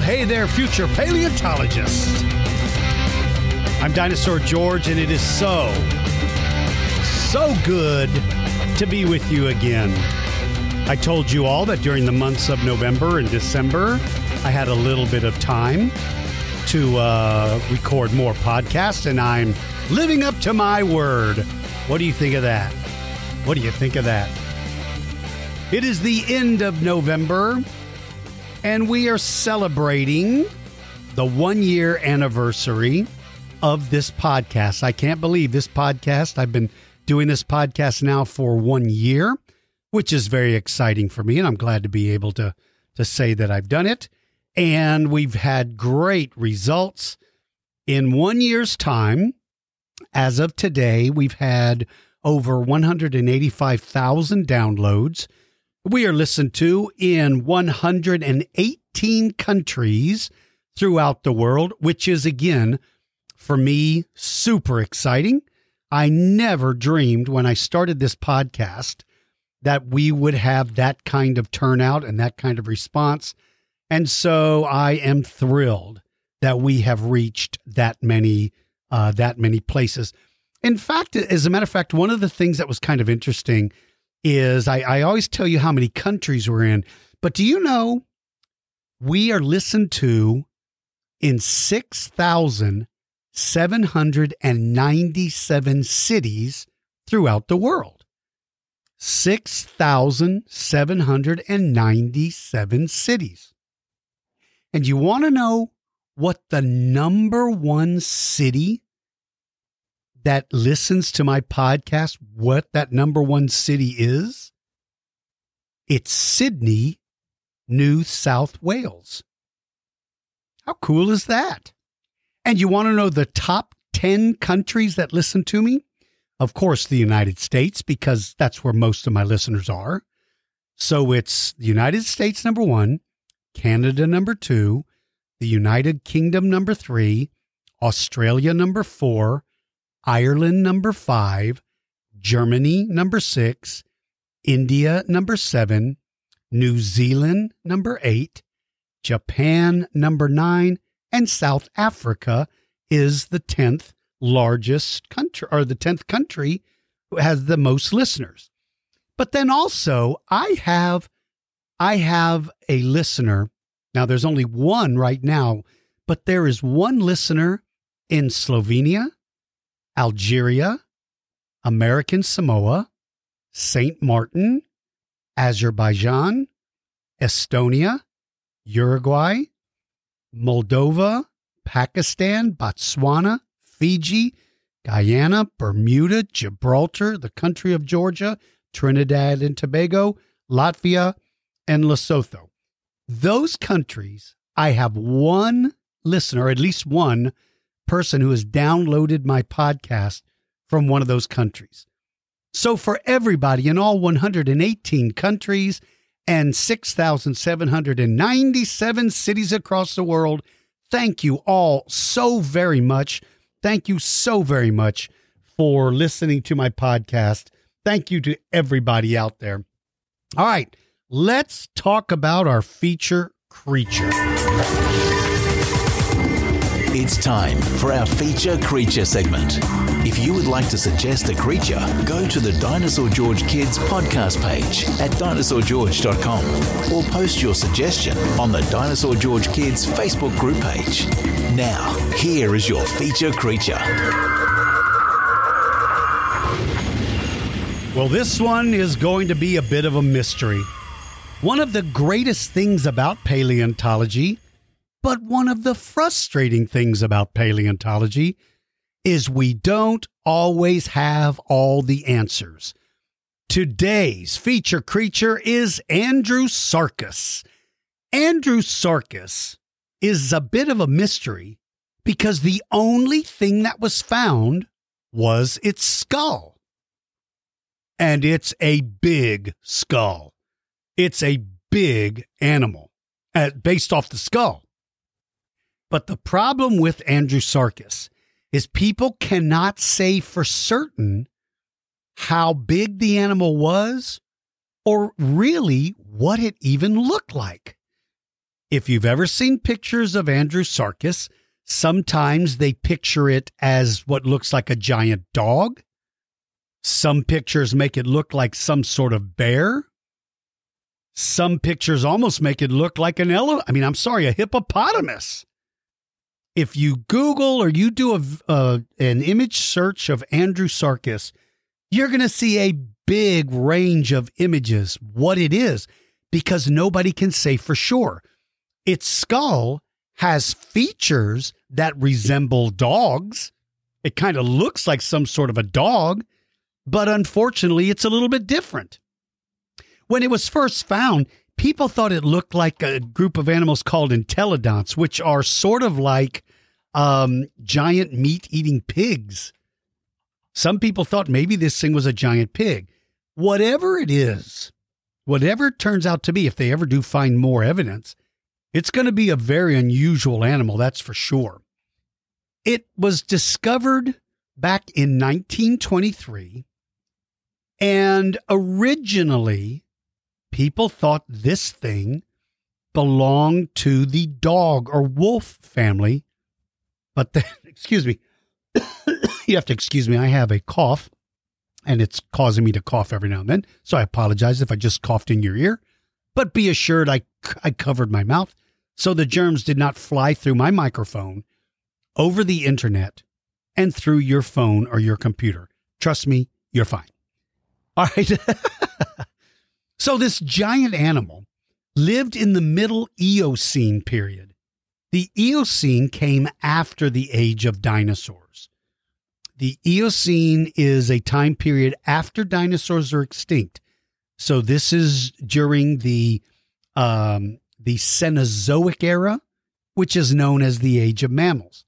Hey there, future paleontologist. I'm Dinosaur George, and it is so, so good to be with you again. I told you all that during the months of November and December, I had a little bit of time to uh, record more podcasts, and I'm living up to my word. What do you think of that? What do you think of that? It is the end of November and we are celebrating the one year anniversary of this podcast. I can't believe this podcast. I've been doing this podcast now for one year, which is very exciting for me, and I'm glad to be able to to say that I've done it. And we've had great results in one year's time. As of today, we've had over 185,000 downloads we are listened to in 118 countries throughout the world, which is again, for me, super exciting. I never dreamed when I started this podcast that we would have that kind of turnout and that kind of response. And so I am thrilled that we have reached that many uh, that many places. In fact, as a matter of fact, one of the things that was kind of interesting is I, I always tell you how many countries we're in, but do you know we are listened to in 6,797 cities throughout the world? 6,797 cities. And you want to know what the number one city that listens to my podcast what that number one city is? It's Sydney, New South Wales. How cool is that? And you want to know the top 10 countries that listen to me? Of course, the United States, because that's where most of my listeners are. So it's the United States number one, Canada number two, the United Kingdom number three, Australia number four, Ireland number five, Germany number six, India number seven, New Zealand number eight, Japan number nine, and South Africa is the 10th largest country or the 10th country who has the most listeners. But then also I have I have a listener. Now there's only one right now, but there is one listener in Slovenia, Algeria, American Samoa, St. Martin, Azerbaijan, Estonia, Uruguay, Moldova, Pakistan, Botswana, Fiji, Guyana, Bermuda, Gibraltar, the country of Georgia, Trinidad and Tobago, Latvia, and Lesotho. Those countries, I have one listener, at least one person who has downloaded my podcast from one of those countries. So, for everybody in all 118 countries and 6,797 cities across the world, thank you all so very much. Thank you so very much for listening to my podcast. Thank you to everybody out there. All right, let's talk about our feature creature. It's time for our feature creature segment. If you would like to suggest a creature, go to the Dinosaur George Kids podcast page at dinosaurgeorge.com or post your suggestion on the Dinosaur George Kids Facebook group page. Now, here is your feature creature. Well, this one is going to be a bit of a mystery. One of the greatest things about paleontology but one of the frustrating things about paleontology is we don't always have all the answers. Today's feature creature is Andrewsarchus. Andrew Sarkis is a bit of a mystery because the only thing that was found was its skull. And it's a big skull. It's a big animal based off the skull. But the problem with Andrewsarchus is people cannot say for certain how big the animal was or really what it even looked like. If you've ever seen pictures of Andrewsarchus, sometimes they picture it as what looks like a giant dog. Some pictures make it look like some sort of bear. Some pictures almost make it look like an elephant. I mean, I'm sorry, a hippopotamus if you Google or you do a, an image search of Andrewsarchus, you're going to see a big range of images, what it is, because nobody can say for sure. Its skull has features that resemble dogs. It kind of looks like some sort of a dog, but unfortunately, it's a little bit different. When it was first found, people thought it looked like a group of animals called entelodonts, which are sort of like um, giant meat eating pigs. Some people thought maybe this thing was a giant pig. Whatever it is, whatever it turns out to be, if they ever do find more evidence, it's going to be a very unusual animal, that's for sure. It was discovered back in 1923, and originally, people thought this thing belonged to the dog or wolf family but then, excuse me, you have to excuse me. I have a cough and it's causing me to cough every now and then. So I apologize if I just coughed in your ear. But be assured I, I covered my mouth so the germs did not fly through my microphone, over the internet, and through your phone or your computer. Trust me, you're fine. All right. so this giant animal lived in the middle Eocene period the Eocene came after the age of dinosaurs. The Eocene is a time period after dinosaurs are extinct. So this is during the um, the Cenozoic era, which is known as the age of mammals.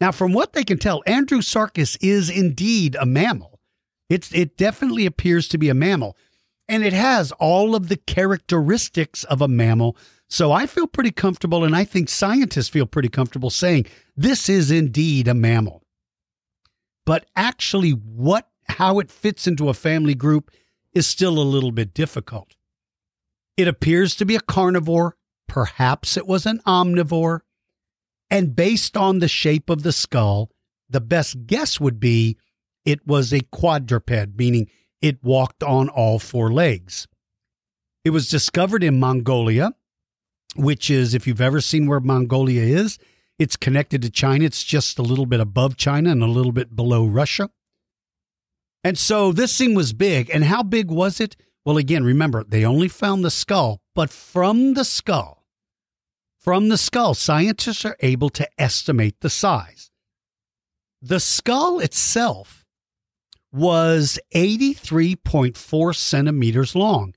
Now, from what they can tell, Andrewsarchus is indeed a mammal. It's it definitely appears to be a mammal, and it has all of the characteristics of a mammal so I feel pretty comfortable, and I think scientists feel pretty comfortable saying this is indeed a mammal. But actually, what how it fits into a family group is still a little bit difficult. It appears to be a carnivore, perhaps it was an omnivore, and based on the shape of the skull, the best guess would be it was a quadruped, meaning it walked on all four legs. It was discovered in Mongolia which is, if you've ever seen where Mongolia is, it's connected to China. It's just a little bit above China and a little bit below Russia. And so this thing was big. And how big was it? Well, again, remember, they only found the skull, but from the skull, from the skull, scientists are able to estimate the size. The skull itself was 83.4 centimeters long.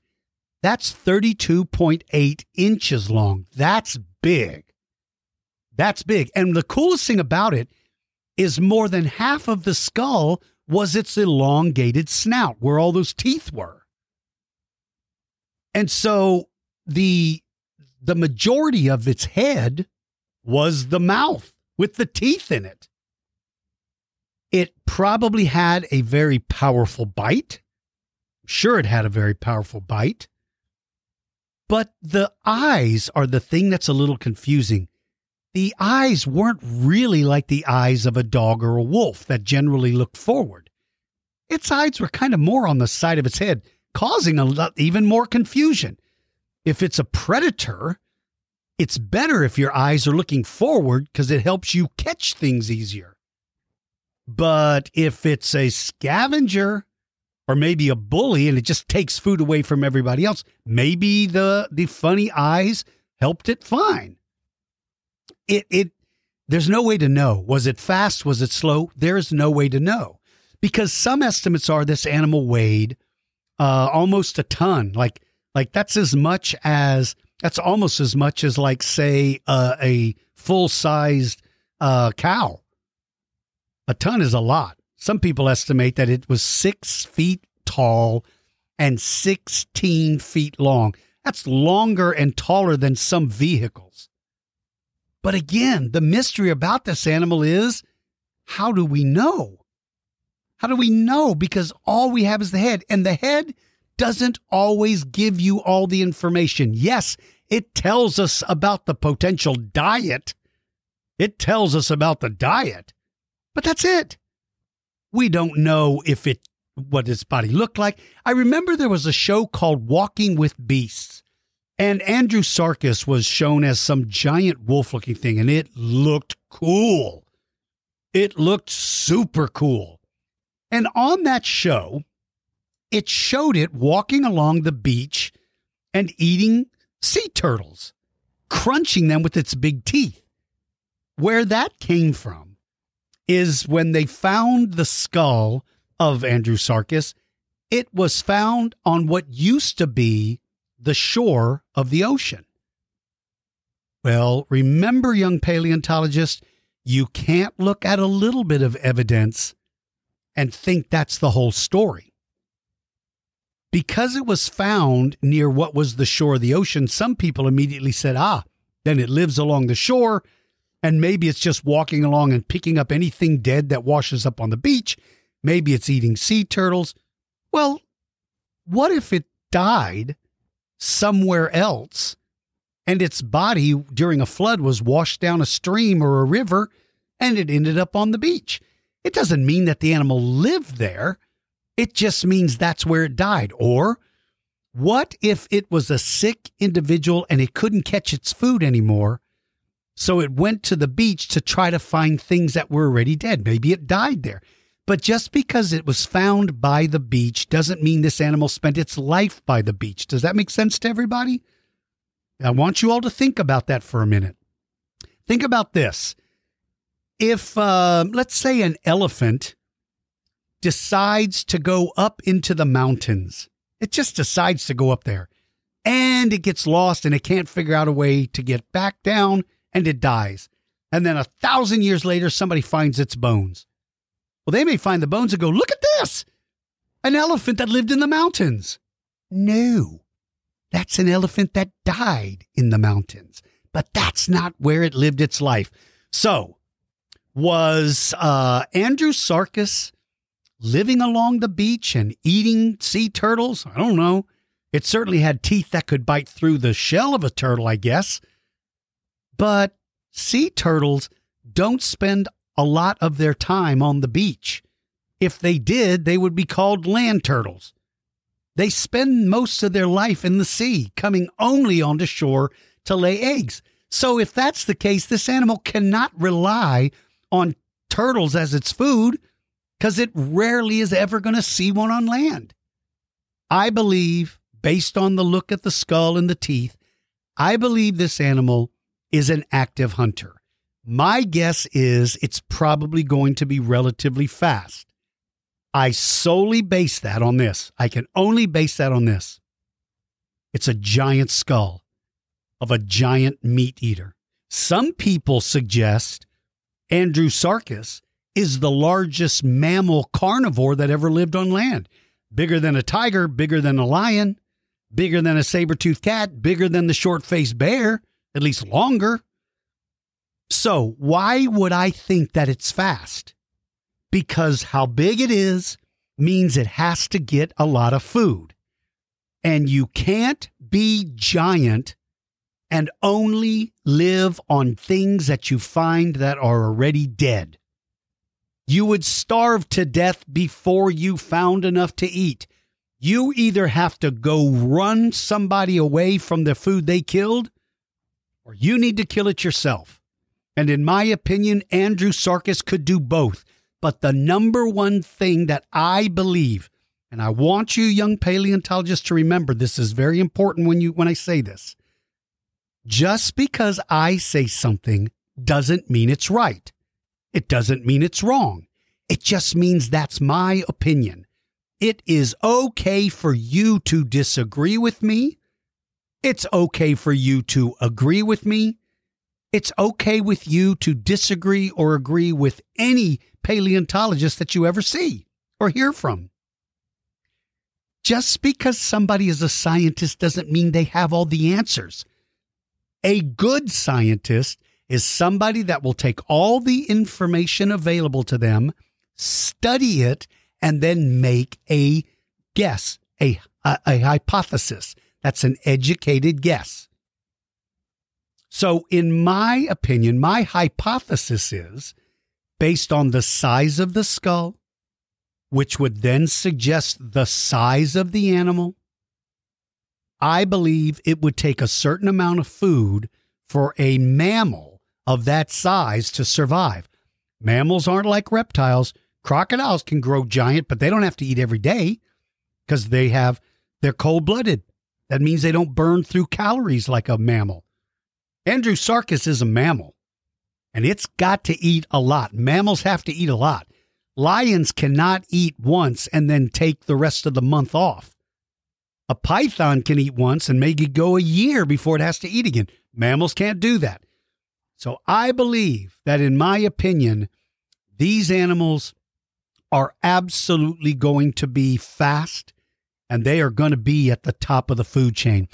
That's 32.8 inches long. That's big. That's big. And the coolest thing about it is more than half of the skull was its elongated snout, where all those teeth were. And so the the majority of its head was the mouth with the teeth in it. It probably had a very powerful bite. Sure, it had a very powerful bite. But the eyes are the thing that's a little confusing. The eyes weren't really like the eyes of a dog or a wolf that generally look forward. Its eyes were kind of more on the side of its head, causing a lot, even more confusion. If it's a predator, it's better if your eyes are looking forward because it helps you catch things easier. But if it's a scavenger, or maybe a bully and it just takes food away from everybody else. Maybe the the funny eyes helped it fine. It it There's no way to know. Was it fast? Was it slow? There is no way to know because some estimates are this animal weighed uh, almost a ton. Like like that's as much as that's almost as much as like say uh, a full sized uh, cow. A ton is a lot. Some people estimate that it was six feet tall and 16 feet long. That's longer and taller than some vehicles. But again, the mystery about this animal is how do we know? How do we know? Because all we have is the head, and the head doesn't always give you all the information. Yes, it tells us about the potential diet, it tells us about the diet, but that's it. We don't know if it what its body looked like. I remember there was a show called Walking with Beasts, and Andrewsarchus was shown as some giant wolf looking thing, and it looked cool. It looked super cool. And on that show, it showed it walking along the beach and eating sea turtles, crunching them with its big teeth. Where that came from is when they found the skull of Andrewsarchus, it was found on what used to be the shore of the ocean. Well, remember, young paleontologist, you can't look at a little bit of evidence and think that's the whole story. Because it was found near what was the shore of the ocean, some people immediately said, ah, then it lives along the shore, and maybe it's just walking along and picking up anything dead that washes up on the beach. Maybe it's eating sea turtles. Well, what if it died somewhere else and its body during a flood was washed down a stream or a river and it ended up on the beach? It doesn't mean that the animal lived there. It just means that's where it died. Or what if it was a sick individual and it couldn't catch its food anymore? So it went to the beach to try to find things that were already dead. Maybe it died there. But just because it was found by the beach doesn't mean this animal spent its life by the beach. Does that make sense to everybody? I want you all to think about that for a minute. Think about this. If, uh, let's say, an elephant decides to go up into the mountains. It just decides to go up there and it gets lost and it can't figure out a way to get back down and it dies. And then a thousand years later, somebody finds its bones. Well, they may find the bones and go, look at this an elephant that lived in the mountains. No, that's an elephant that died in the mountains, but that's not where it lived its life. So, was uh, Andrewsarchus living along the beach and eating sea turtles? I don't know. It certainly had teeth that could bite through the shell of a turtle, I guess. But sea turtles don't spend a lot of their time on the beach. If they did, they would be called land turtles. They spend most of their life in the sea, coming only onto shore to lay eggs. So, if that's the case, this animal cannot rely on turtles as its food because it rarely is ever going to see one on land. I believe, based on the look at the skull and the teeth, I believe this animal is an active hunter. My guess is it's probably going to be relatively fast. I solely base that on this. I can only base that on this. It's a giant skull of a giant meat eater. Some people suggest Andrewsarchus is the largest mammal carnivore that ever lived on land. Bigger than a tiger, bigger than a lion, bigger than a saber toothed cat, bigger than the short faced bear, at least longer. So, why would I think that it's fast? Because how big it is means it has to get a lot of food. And you can't be giant and only live on things that you find that are already dead. You would starve to death before you found enough to eat. You either have to go run somebody away from the food they killed, or you need to kill it yourself. And in my opinion, Andrewsarchus could do both. But the number one thing that I believe, and I want you young paleontologists to remember this is very important when you when I say this. Just because I say something doesn't mean it's right. It doesn't mean it's wrong. It just means that's my opinion. It is okay for you to disagree with me. It's okay for you to agree with me. It's okay with you to disagree or agree with any paleontologist that you ever see or hear from. Just because somebody is a scientist doesn't mean they have all the answers. A good scientist is somebody that will take all the information available to them, study it, and then make a guess, a, a, a hypothesis. That's an educated guess. So, in my opinion, my hypothesis is based on the size of the skull, which would then suggest the size of the animal. I believe it would take a certain amount of food for a mammal of that size to survive. Mammals aren't like reptiles. Crocodiles can grow giant, but they don't have to eat every day because they have they're cold blooded. That means they don't burn through calories like a mammal. Andrewsarchus is a mammal, and it's got to eat a lot. Mammals have to eat a lot. Lions cannot eat once and then take the rest of the month off. A python can eat once and maybe go a year before it has to eat again. Mammals can't do that. So I believe that, in my opinion, these animals are absolutely going to be fast and they are going to be at the top of the food chain.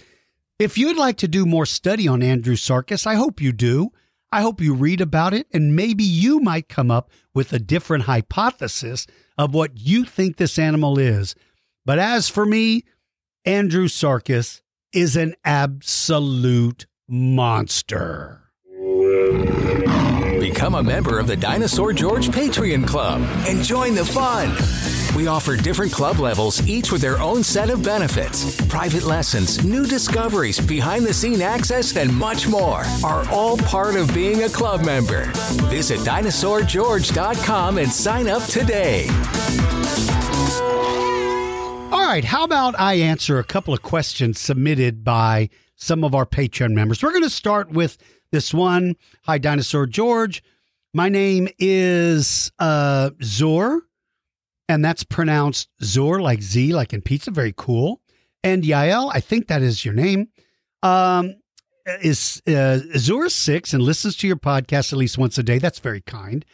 If you'd like to do more study on Andrewsarchus, I hope you do. I hope you read about it and maybe you might come up with a different hypothesis of what you think this animal is. But as for me, Andrewsarchus is an absolute monster. Become a member of the Dinosaur George Patreon Club and join the fun. We offer different club levels, each with their own set of benefits. Private lessons, new discoveries, behind the scene access, and much more are all part of being a club member. Visit dinosaurgeorge.com and sign up today. All right, how about I answer a couple of questions submitted by some of our Patreon members? We're going to start with this one. Hi, Dinosaur George. My name is uh, Zor and that's pronounced Zor, like Z, like in pizza. Very cool. And Yael, I think that is your name, um, is uh, Zor six and listens to your podcast at least once a day. That's very kind.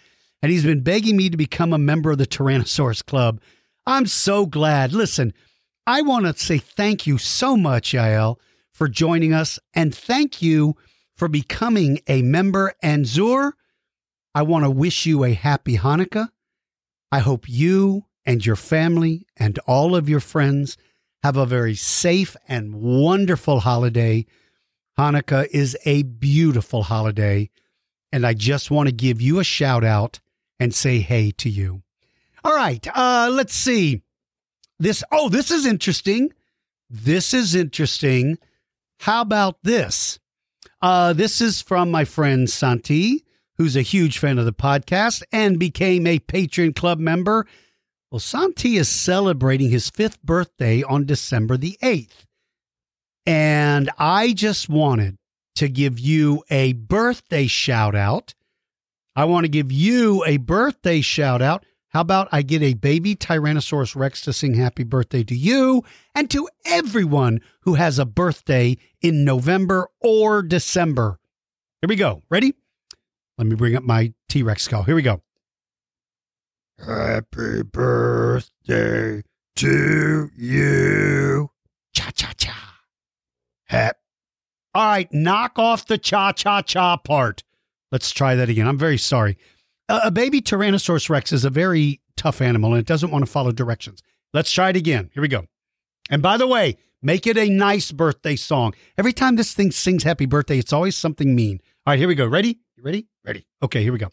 And he's been begging me to become a member of the Tyrannosaurus Club. I'm so glad. Listen, I want to say thank you so much, Yael, for joining us, and thank you for becoming a member. And Zor, I want to wish you a happy Hanukkah. I hope you and your family and all of your friends have a very safe and wonderful holiday. Hanukkah is a beautiful holiday, and I just want to give you a shout out and say hey to you. All right, uh, let's see. This, oh, this is interesting. This is interesting. How about this? Uh, this is from my friend Santi who's a huge fan of the podcast and became a Patreon Club member. Well, Santi is celebrating his fifth birthday on December the 8th. And I just wanted to give you a birthday shout out. I want to give you a birthday shout out. How about I get a baby Tyrannosaurus Rex to sing happy birthday to you and to everyone who has a birthday in November or December? Here we go. Ready? Let me bring up my T Rex skull. Here we go. Happy birthday to you. Cha cha cha. Hap. All right, knock off the cha cha cha part. Let's try that again. I'm very sorry. A baby Tyrannosaurus Rex is a very tough animal and it doesn't want to follow directions. Let's try it again. Here we go. And by the way, make it a nice birthday song. Every time this thing sings happy birthday, it's always something mean. All right, here we go. Ready? You ready? Ready. Okay, here we go.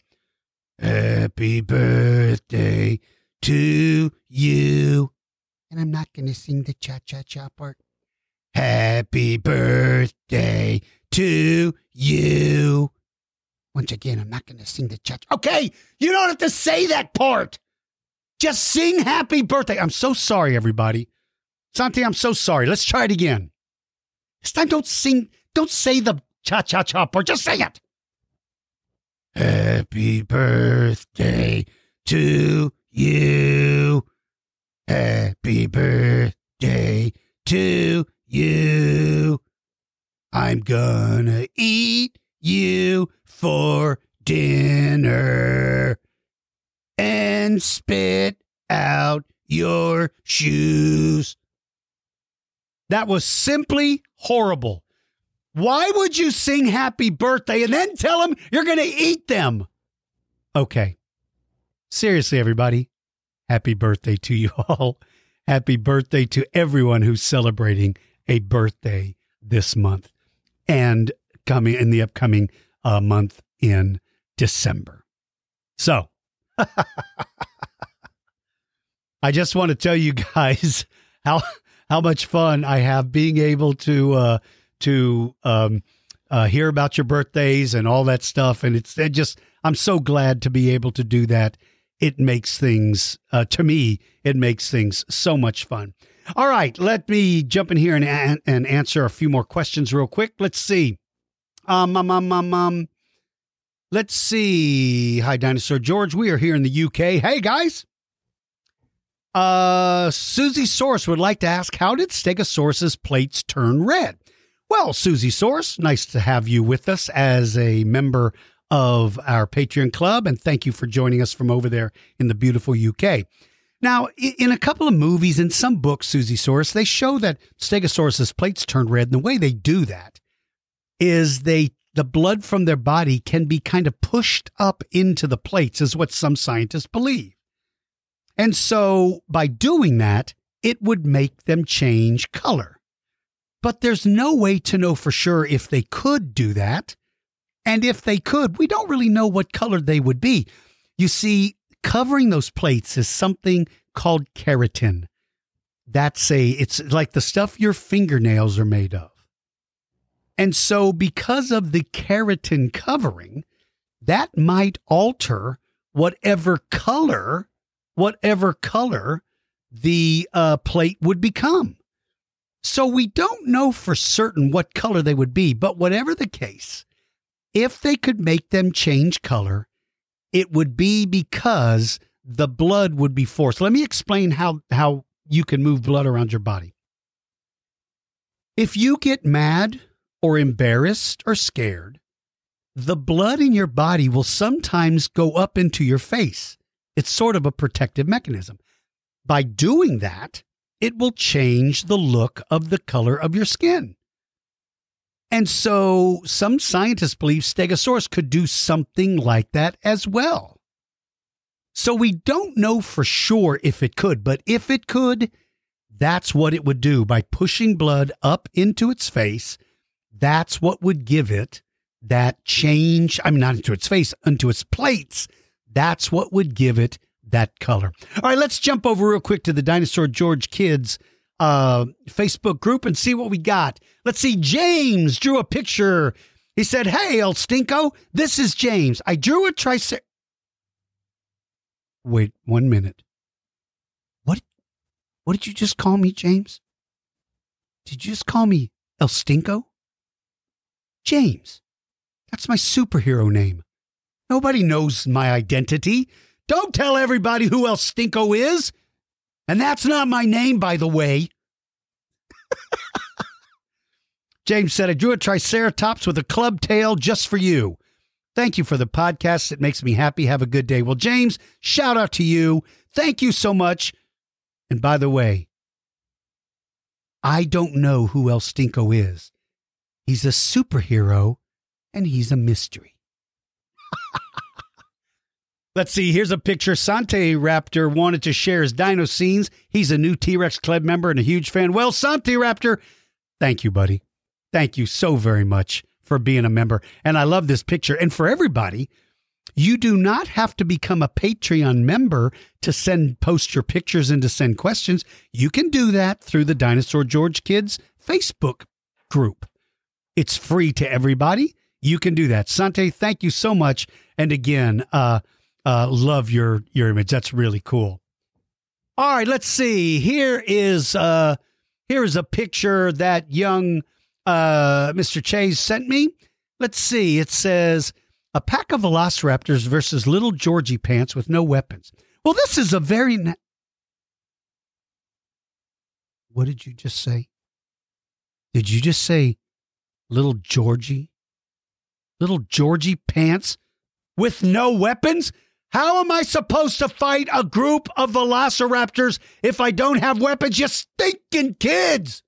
Happy birthday to you. And I'm not going to sing the cha cha cha part. Happy birthday to you. Once again, I'm not going to sing the cha cha. Okay, you don't have to say that part. Just sing happy birthday. I'm so sorry, everybody. Santi, I'm so sorry. Let's try it again. This time, don't sing, don't say the cha cha cha part. Just say it. Happy birthday to you. Happy birthday to you. I'm gonna eat you for dinner and spit out your shoes. That was simply horrible. Why would you sing happy birthday and then tell them you're going to eat them? Okay. Seriously, everybody, happy birthday to you all. Happy birthday to everyone who's celebrating a birthday this month and coming in the upcoming uh, month in December. So, I just want to tell you guys how how much fun I have being able to uh, to um, uh, hear about your birthdays and all that stuff, and it's it just I'm so glad to be able to do that. It makes things uh, to me. It makes things so much fun. All right, let me jump in here and and answer a few more questions real quick. Let's see. Um, um, um, um, um let's see. Hi, Dinosaur George. We are here in the UK. Hey, guys. Uh, Susie Source would like to ask, how did Stegosaurus's plates turn red? Well, Susie Source, nice to have you with us as a member of our Patreon club, and thank you for joining us from over there in the beautiful UK. Now, in a couple of movies and some books, Susie Source, they show that Stegosaurus's plates turn red, and the way they do that is they the blood from their body can be kind of pushed up into the plates, is what some scientists believe. And so by doing that, it would make them change color. But there's no way to know for sure if they could do that. And if they could, we don't really know what color they would be. You see, covering those plates is something called keratin. That's a, it's like the stuff your fingernails are made of. And so, because of the keratin covering, that might alter whatever color whatever color the uh, plate would become. So we don't know for certain what color they would be, but whatever the case, if they could make them change color, it would be because the blood would be forced. Let me explain how, how you can move blood around your body. If you get mad or embarrassed or scared, the blood in your body will sometimes go up into your face it's sort of a protective mechanism. By doing that, it will change the look of the color of your skin. And so some scientists believe Stegosaurus could do something like that as well. So we don't know for sure if it could, but if it could, that's what it would do by pushing blood up into its face. That's what would give it that change. I mean, not into its face, into its plates that's what would give it that color. All right, let's jump over real quick to the Dinosaur George Kids uh, Facebook group and see what we got. Let's see. James drew a picture. He said, Hey, El Stinko, this is James. I drew a tricer. Wait one minute. What? What did you just call me, James? Did you just call me El Stinko? James. That's my superhero name. Nobody knows my identity. Don't tell everybody who El Stinko is. And that's not my name, by the way. James said, I drew a triceratops with a club tail just for you. Thank you for the podcast. It makes me happy. Have a good day. Well, James, shout out to you. Thank you so much. And by the way, I don't know who El Stinko is. He's a superhero and he's a mystery. Let's see. Here's a picture. Sante Raptor wanted to share his dino scenes. He's a new T Rex Club member and a huge fan. Well, Sante Raptor, thank you, buddy. Thank you so very much for being a member. And I love this picture. And for everybody, you do not have to become a Patreon member to send post your pictures and to send questions. You can do that through the Dinosaur George Kids Facebook group. It's free to everybody. You can do that. Sante, thank you so much. And again, uh, uh, love your your image. That's really cool. All right, let's see. Here is uh here is a picture that young uh Mr. Chase sent me. Let's see. It says A pack of velociraptors versus little Georgie pants with no weapons. Well, this is a very. Na- what did you just say? Did you just say little Georgie? Little Georgie pants with no weapons? How am I supposed to fight a group of velociraptors if I don't have weapons? You stinking kids!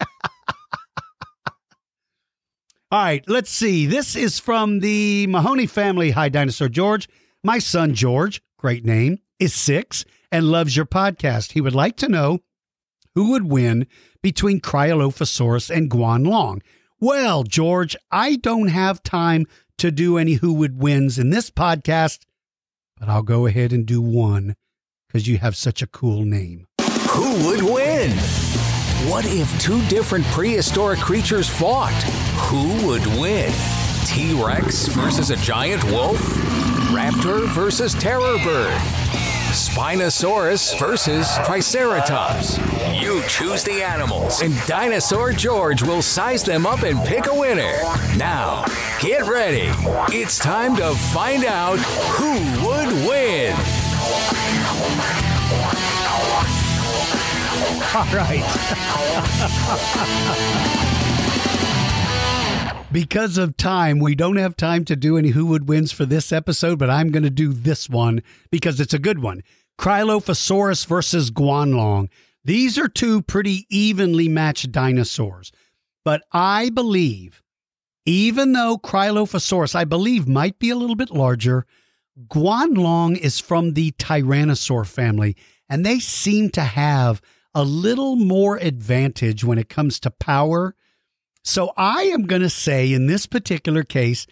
All right, let's see. This is from the Mahoney family. Hi, Dinosaur George. My son George, great name, is six and loves your podcast. He would like to know who would win between Cryolophosaurus and Guanlong. Well, George, I don't have time to do any who would wins in this podcast, but I'll go ahead and do one because you have such a cool name. Who would win? What if two different prehistoric creatures fought? Who would win? T Rex versus a giant wolf? Raptor versus terror bird? Spinosaurus versus Triceratops. You choose the animals, and Dinosaur George will size them up and pick a winner. Now, get ready. It's time to find out who would win. All right. because of time, we don't have time to do any Who Would Wins for this episode, but I'm going to do this one because it's a good one. Cryolophosaurus versus Guanlong. These are two pretty evenly matched dinosaurs. But I believe, even though Cryolophosaurus, I believe, might be a little bit larger, Guanlong is from the Tyrannosaur family, and they seem to have a little more advantage when it comes to power. So I am going to say in this particular case,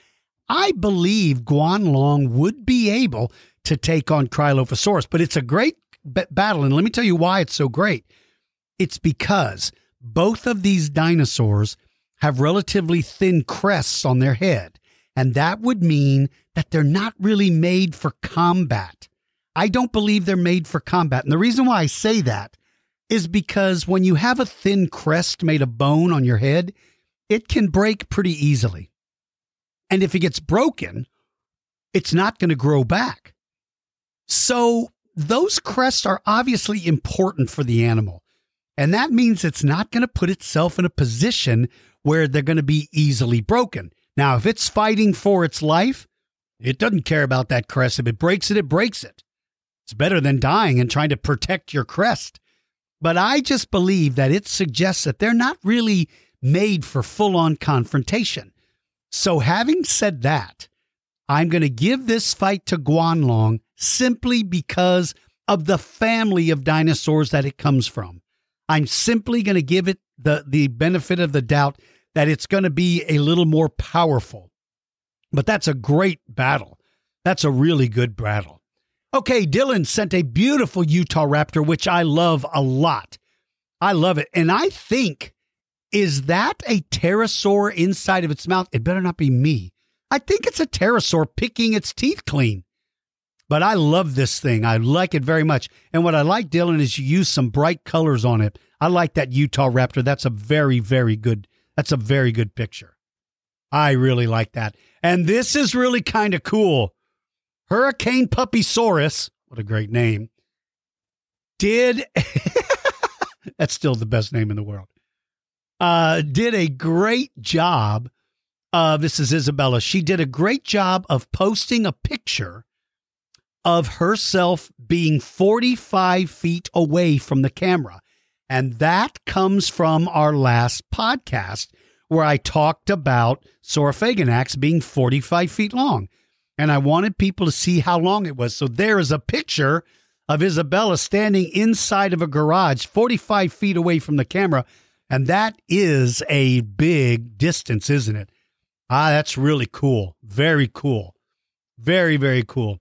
I believe Guanlong would be able to take on Cryolophosaurus, but it's a great b- battle. And let me tell you why it's so great. It's because both of these dinosaurs have relatively thin crests on their head. And that would mean that they're not really made for combat. I don't believe they're made for combat. And the reason why I say that is because when you have a thin crest made of bone on your head, it can break pretty easily. And if it gets broken, it's not going to grow back. So those crests are obviously important for the animal. And that means it's not going to put itself in a position where they're going to be easily broken. Now, if it's fighting for its life, it doesn't care about that crest. If it breaks it, it breaks it. It's better than dying and trying to protect your crest. But I just believe that it suggests that they're not really made for full on confrontation. So, having said that, I'm going to give this fight to Guanlong simply because of the family of dinosaurs that it comes from. I'm simply going to give it the, the benefit of the doubt that it's going to be a little more powerful. But that's a great battle. That's a really good battle. Okay, Dylan sent a beautiful Utah Raptor, which I love a lot. I love it. And I think, is that a pterosaur inside of its mouth? It better not be me. I think it's a pterosaur picking its teeth clean. But I love this thing. I like it very much. And what I like, Dylan, is you use some bright colors on it. I like that Utah Raptor. That's a very, very good. That's a very good picture. I really like that. And this is really kind of cool. Hurricane Puppysaurus, what a great name, did that's still the best name in the world. Uh, did a great job. Uh, this is Isabella. She did a great job of posting a picture of herself being 45 feet away from the camera. And that comes from our last podcast where I talked about Saurophaganax being 45 feet long. And I wanted people to see how long it was. So there is a picture of Isabella standing inside of a garage 45 feet away from the camera. And that is a big distance, isn't it? Ah, that's really cool. Very cool. Very, very cool.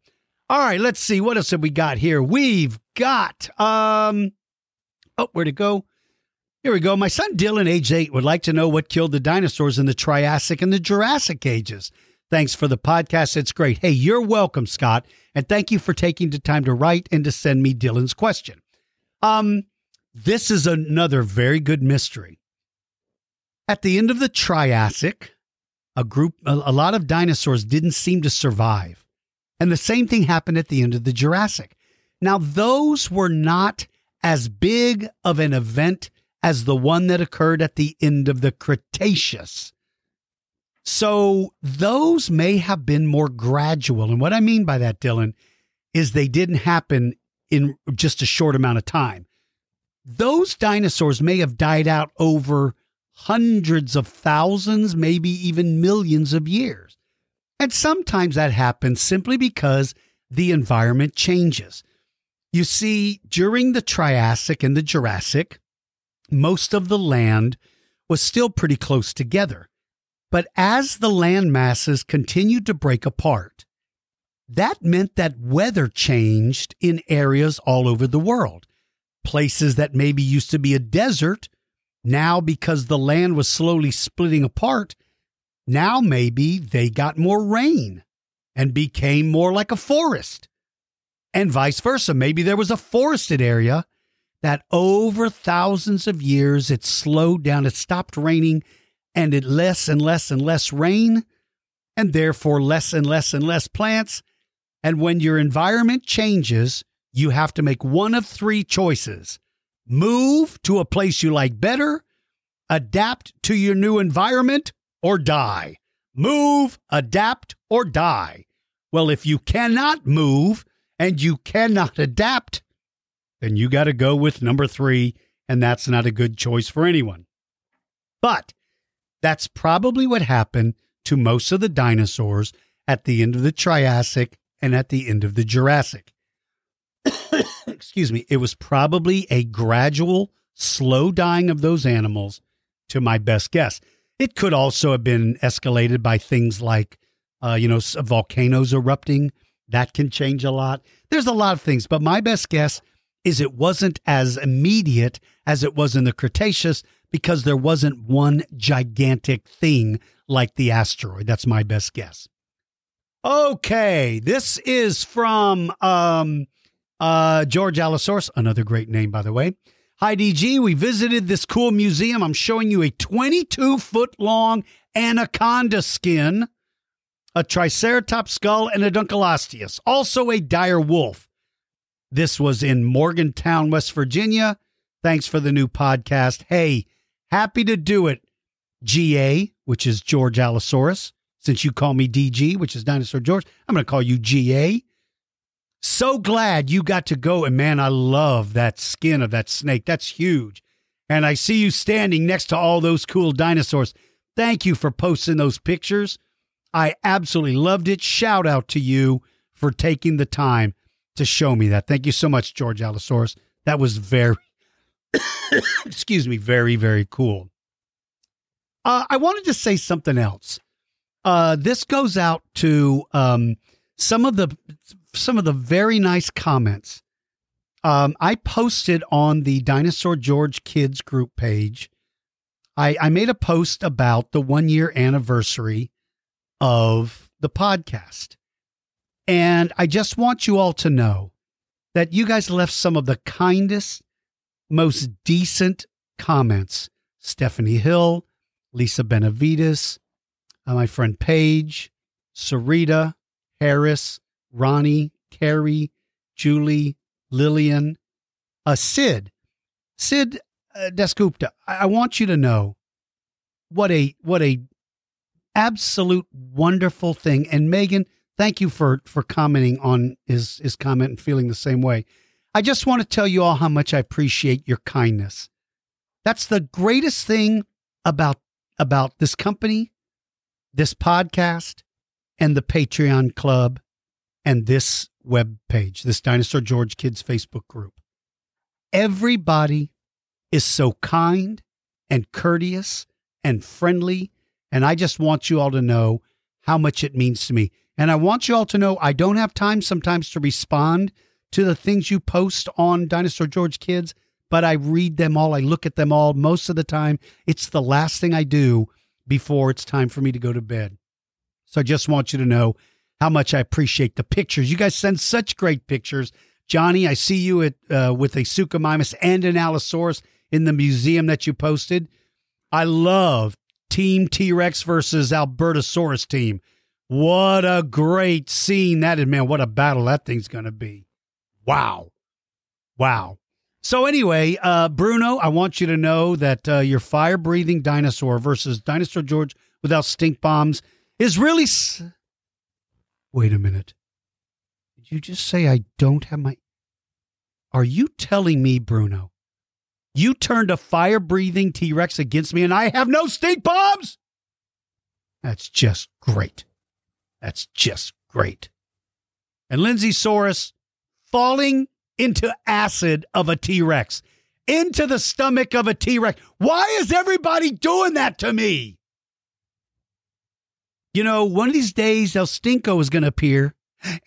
All right, let's see. What else have we got here? We've got, um, oh, where'd it go? Here we go. My son Dylan, age eight, would like to know what killed the dinosaurs in the Triassic and the Jurassic ages. Thanks for the podcast. It's great. Hey, you're welcome, Scott. And thank you for taking the time to write and to send me Dylan's question. Um, this is another very good mystery. At the end of the Triassic, a group, a, lot of dinosaurs didn't seem to survive. And the same thing happened at the end of the Jurassic. Now, those were not as big of an event as the one that occurred at the end of the Cretaceous. So those may have been more gradual. And what I mean by that, Dylan, is they didn't happen in just a short amount of time. Those dinosaurs may have died out over hundreds of thousands, maybe even millions of years. And sometimes that happens simply because the environment changes. You see, during the Triassic and the Jurassic, most of the land was still pretty close together. But as the land masses continued to break apart, that meant that weather changed in areas all over the world. Places that maybe used to be a desert, now because the land was slowly splitting apart, now maybe they got more rain and became more like a forest. And vice versa. Maybe there was a forested area that over thousands of years it slowed down, it stopped raining, and it less and less and less rain, and therefore less and less and less plants. And when your environment changes, you have to make one of three choices move to a place you like better, adapt to your new environment, or die. Move, adapt, or die. Well, if you cannot move and you cannot adapt, then you got to go with number three, and that's not a good choice for anyone. But that's probably what happened to most of the dinosaurs at the end of the Triassic and at the end of the Jurassic. Excuse me. It was probably a gradual, slow dying of those animals, to my best guess. It could also have been escalated by things like, uh, you know, volcanoes erupting. That can change a lot. There's a lot of things, but my best guess is it wasn't as immediate as it was in the Cretaceous because there wasn't one gigantic thing like the asteroid. That's my best guess. Okay, this is from um, uh, George Allosaurus, another great name, by the way. Hi, DG. We visited this cool museum. I'm showing you a 22 foot long anaconda skin, a Triceratops skull, and a Dunkleosteus, also a dire wolf. This was in Morgantown, West Virginia. Thanks for the new podcast. Hey, happy to do it. GA, which is George Allosaurus. Since you call me DG, which is Dinosaur George, I'm going to call you GA. So glad you got to go. And man, I love that skin of that snake. That's huge. And I see you standing next to all those cool dinosaurs. Thank you for posting those pictures. I absolutely loved it. Shout out to you for taking the time to show me that. Thank you so much, George Allosaurus. That was very, excuse me, very, very cool. Uh, I wanted to say something else. Uh, this goes out to um, some of the some of the very nice comments. Um, I posted on the Dinosaur George Kids group page. I, I made a post about the one year anniversary of the podcast. And I just want you all to know that you guys left some of the kindest, most decent comments. Stephanie Hill, Lisa Benavides, uh, my friend Paige, Sarita, Harris, Ronnie, Carrie, Julie, Lillian, uh, Sid, Sid uh, Desgupta. I-, I want you to know what a what a absolute wonderful thing. And Megan, thank you for for commenting on his his comment and feeling the same way. I just want to tell you all how much I appreciate your kindness. That's the greatest thing about about this company, this podcast, and the Patreon club and this web page, this Dinosaur George Kids Facebook group. Everybody is so kind and courteous and friendly. And I just want you all to know how much it means to me. And I want you all to know I don't have time sometimes to respond to the things you post on Dinosaur George Kids, but I read them all. I look at them all. Most of the time, it's the last thing I do before it's time for me to go to bed. So I just want you to know how much I appreciate the pictures. You guys send such great pictures. Johnny, I see you at uh, with a Suchomimus and an Allosaurus in the museum that you posted. I love Team T Rex versus Albertosaurus team. What a great scene that is, man. What a battle that thing's going to be. Wow. Wow. So, anyway, uh, Bruno, I want you to know that uh, your fire breathing dinosaur versus Dinosaur George without stink bombs is really. S- Wait a minute. Did you just say I don't have my. Are you telling me, Bruno, you turned a fire breathing T Rex against me and I have no stink bombs? That's just great. That's just great. And Lindsay Saurus falling into acid of a T Rex, into the stomach of a T Rex. Why is everybody doing that to me? You know, one of these days El Stinko is going to appear,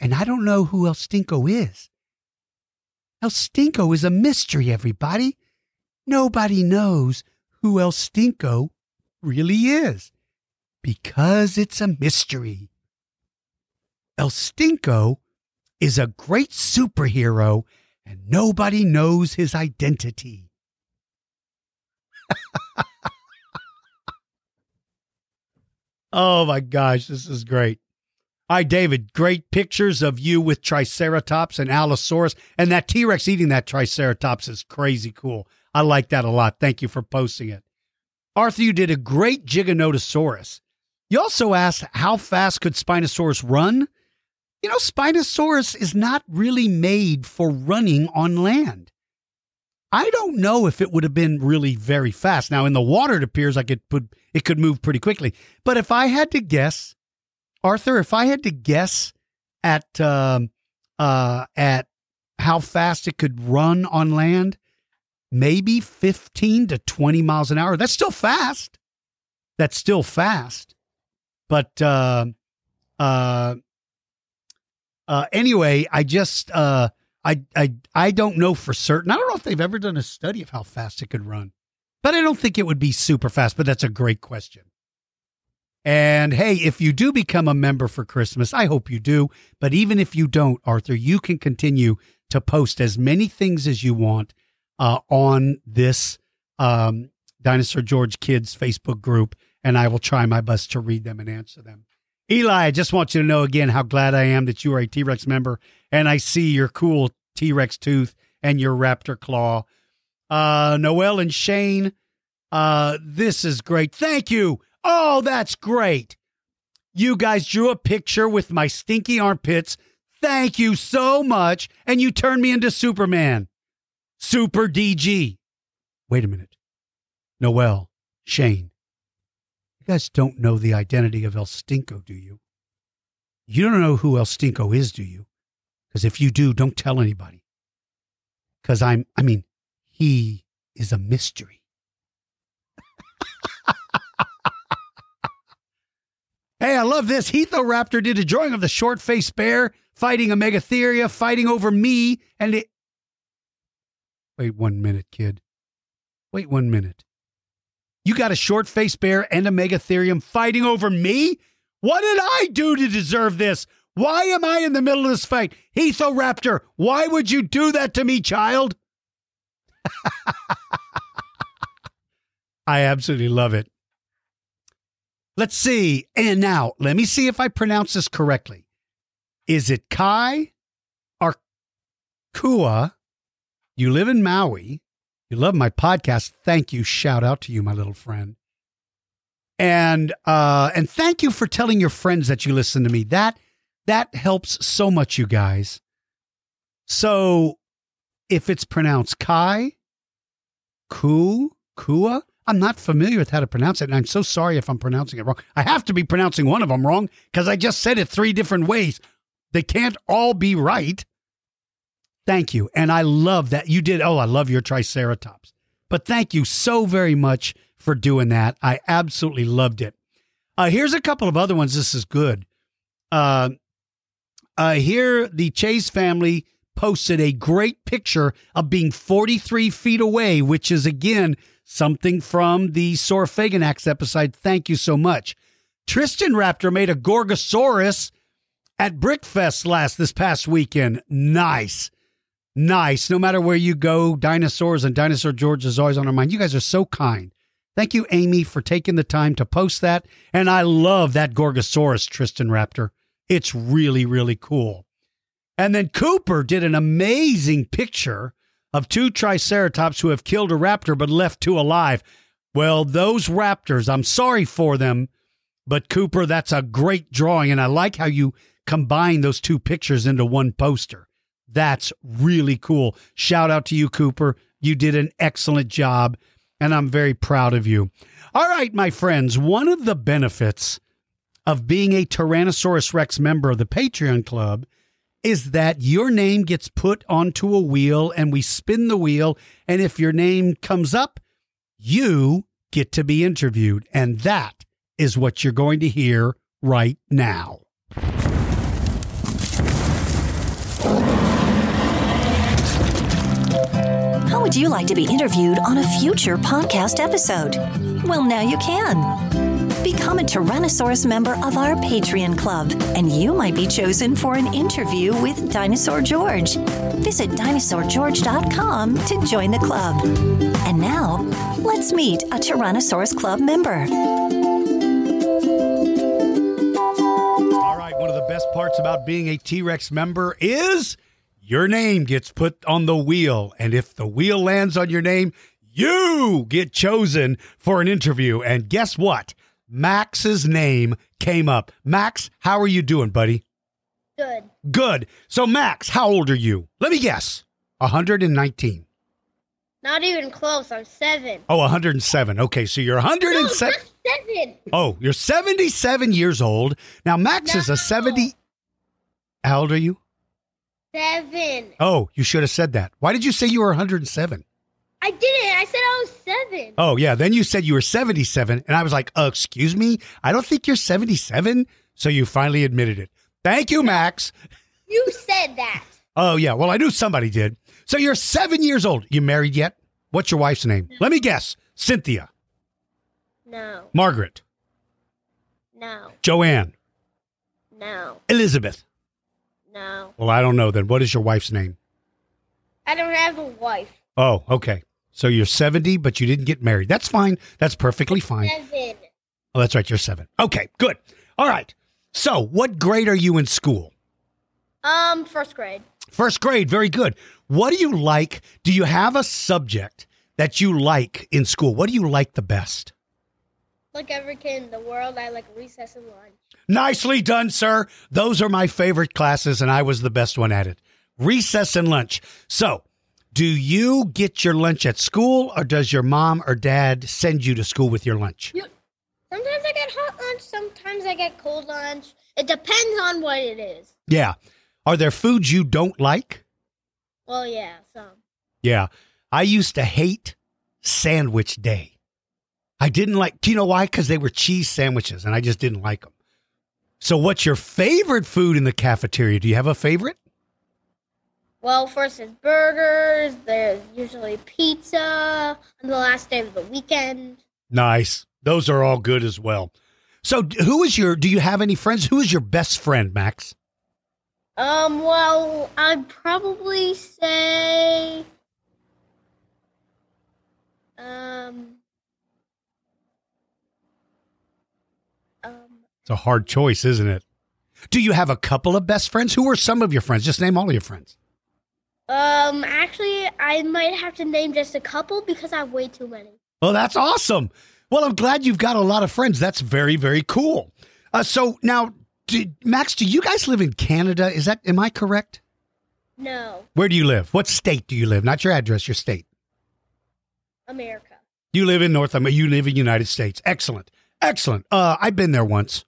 and I don't know who El Stinko is. El Stinko is a mystery, everybody. Nobody knows who El Stinko really is because it's a mystery. El Stinko is a great superhero and nobody knows his identity. oh my gosh, this is great. Hi, David. Great pictures of you with Triceratops and Allosaurus. And that T Rex eating that Triceratops is crazy cool. I like that a lot. Thank you for posting it. Arthur, you did a great Giganotosaurus. You also asked how fast could Spinosaurus run? You know, Spinosaurus is not really made for running on land. I don't know if it would have been really very fast. Now, in the water, it appears like it could, it could move pretty quickly. But if I had to guess, Arthur, if I had to guess at um, uh, at how fast it could run on land, maybe 15 to 20 miles an hour. That's still fast. That's still fast. But uh, uh, uh, anyway, I just uh, I I I don't know for certain. I don't know if they've ever done a study of how fast it could run, but I don't think it would be super fast. But that's a great question. And hey, if you do become a member for Christmas, I hope you do. But even if you don't, Arthur, you can continue to post as many things as you want uh, on this um, Dinosaur George Kids Facebook group, and I will try my best to read them and answer them. Eli, I just want you to know again how glad I am that you are a T Rex member, and I see your cool T Rex tooth and your raptor claw. Uh, Noel and Shane, uh, this is great. Thank you. Oh, that's great. You guys drew a picture with my stinky armpits. Thank you so much. And you turned me into Superman. Super DG. Wait a minute. Noel, Shane, you guys don't know the identity of El Stinko, do you? You don't know who El Stinko is, do you? Because if you do, don't tell anybody. Because I'm, I mean, he is a mystery. hey, I love this. Raptor did a drawing of the short faced bear fighting a Megatheria, fighting over me, and it, Wait one minute, kid. Wait one minute. You got a short faced bear and a megatherium fighting over me? What did I do to deserve this? Why am I in the middle of this fight? Hethoraptor, why would you do that to me, child? I absolutely love it. Let's see. And now, let me see if I pronounce this correctly. Is it Kai or Kua you live in Maui. You love my podcast. Thank you. Shout out to you, my little friend. And uh, and thank you for telling your friends that you listen to me. That that helps so much, you guys. So if it's pronounced Kai, Ku, Kua, I'm not familiar with how to pronounce it, and I'm so sorry if I'm pronouncing it wrong. I have to be pronouncing one of them wrong because I just said it three different ways. They can't all be right. Thank you. And I love that you did. Oh, I love your Triceratops. But thank you so very much for doing that. I absolutely loved it. Uh, here's a couple of other ones. This is good. Uh, uh, here, the Chase family posted a great picture of being 43 feet away, which is again something from the Saurophaganax episode. Thank you so much. Tristan Raptor made a Gorgosaurus at Brickfest last this past weekend. Nice nice. No matter where you go, dinosaurs and Dinosaur George is always on our mind. You guys are so kind. Thank you, Amy, for taking the time to post that. And I love that Gorgosaurus Tristan Raptor. It's really, really cool. And then Cooper did an amazing picture of two Triceratops who have killed a raptor but left two alive. Well, those raptors, I'm sorry for them, but Cooper, that's a great drawing. And I like how you combine those two pictures into one poster. That's really cool. Shout out to you, Cooper. You did an excellent job, and I'm very proud of you. All right, my friends, one of the benefits of being a Tyrannosaurus Rex member of the Patreon Club is that your name gets put onto a wheel and we spin the wheel. And if your name comes up, you get to be interviewed. And that is what you're going to hear right now. How would you like to be interviewed on a future podcast episode? Well, now you can. Become a Tyrannosaurus member of our Patreon club, and you might be chosen for an interview with Dinosaur George. Visit dinosaurgeorge.com to join the club. And now, let's meet a Tyrannosaurus Club member. All right, one of the best parts about being a T Rex member is your name gets put on the wheel. And if the wheel lands on your name, you get chosen for an interview. And guess what? Max's name came up. Max, how are you doing, buddy? Good. Good. So, Max, how old are you? Let me guess. 119. Not even close. I'm seven. Oh, 107. Okay, so you're 107. just seven. Oh, you're 77 years old. Now, Max is a 70. How old are you? Seven. Oh, you should have said that. Why did you say you were 107? I didn't. I said I was seven. Oh, yeah. Then you said you were 77. And I was like, uh, excuse me? I don't think you're 77. So you finally admitted it. Thank you, Max. You said that. Oh, yeah. Well, I knew somebody did. So you're seven years old. You married yet? What's your wife's name? Let me guess. Cynthia, No. Margaret, No. Joanne, No. Elizabeth. No. Well, I don't know then. What is your wife's name? I don't have a wife. Oh, okay. So you're 70, but you didn't get married. That's fine. That's perfectly fine. Seven. Oh, that's right. You're seven. Okay, good. All right. So, what grade are you in school? Um, first grade. First grade. Very good. What do you like? Do you have a subject that you like in school? What do you like the best? Like every kid in the world, I like recess and lunch. Nicely done, sir. Those are my favorite classes, and I was the best one at it. Recess and lunch. So, do you get your lunch at school, or does your mom or dad send you to school with your lunch? Sometimes I get hot lunch. Sometimes I get cold lunch. It depends on what it is. Yeah. Are there foods you don't like? Well, yeah, some. Yeah. I used to hate sandwich day. I didn't like, do you know why? Because they were cheese sandwiches and I just didn't like them. So, what's your favorite food in the cafeteria? Do you have a favorite? Well, first is burgers. There's usually pizza on the last day of the weekend. Nice. Those are all good as well. So, who is your, do you have any friends? Who is your best friend, Max? Um, well, I'd probably say, um, um, It's a hard choice, isn't it? Do you have a couple of best friends? Who are some of your friends? Just name all of your friends. Um, actually, I might have to name just a couple because I have way too many. Oh, that's awesome. Well, I'm glad you've got a lot of friends. That's very, very cool. Uh, so now, do, Max, do you guys live in Canada? Is that, am I correct? No, Where do you live? What state do you live? Not your address, your state. America. You live in North America. You live in United States. Excellent. Excellent. Uh, I've been there once.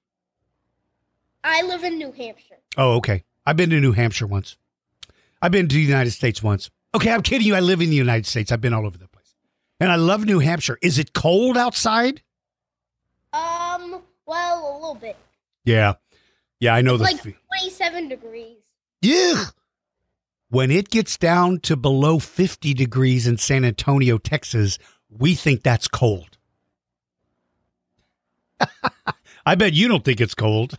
I live in New Hampshire. Oh, okay. I've been to New Hampshire once. I've been to the United States once. Okay, I'm kidding you. I live in the United States. I've been all over the place. And I love New Hampshire. Is it cold outside? Um, well, a little bit. Yeah. Yeah, I know the Like 27 degrees. Yeah. When it gets down to below 50 degrees in San Antonio, Texas, we think that's cold. I bet you don't think it's cold.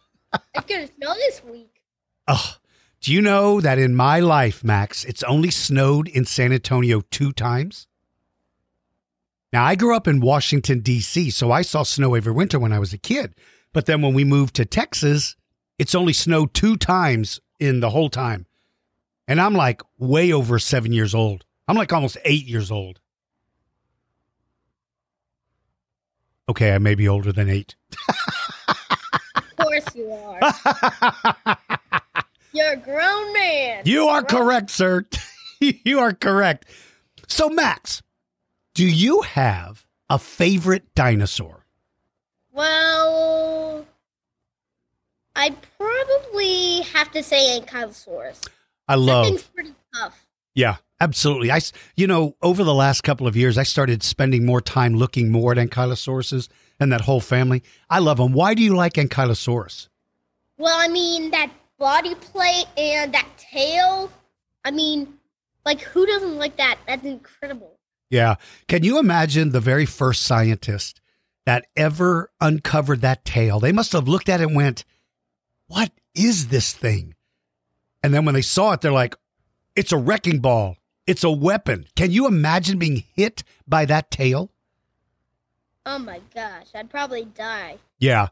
It's gonna snow this week. Oh, do you know that in my life, Max, it's only snowed in San Antonio two times? Now, I grew up in Washington, D.C., so I saw snow every winter when I was a kid. But then when we moved to Texas, it's only snowed two times in the whole time. And I'm like way over seven years old. I'm like almost eight years old. Okay, I may be older than eight. Of course you are. You're a grown man. You are correct, sir. you are correct. So, Max, do you have a favorite dinosaur? Well, I'd probably have to say Ankylosaurus. I That love. thing's pretty tough. Yeah, absolutely. I, you know, over the last couple of years, I started spending more time looking more at Ankylosauruses and that whole family. I love them. Why do you like Ankylosaurus? Well, I mean, that body plate and that tail. I mean, like, who doesn't like that? That's incredible. Yeah. Can you imagine the very first scientist that ever uncovered that tail? They must have looked at it and went, What is this thing? And then when they saw it, they're like, It's a wrecking ball. It's a weapon. Can you imagine being hit by that tail? Oh my gosh, I'd probably die. Yeah.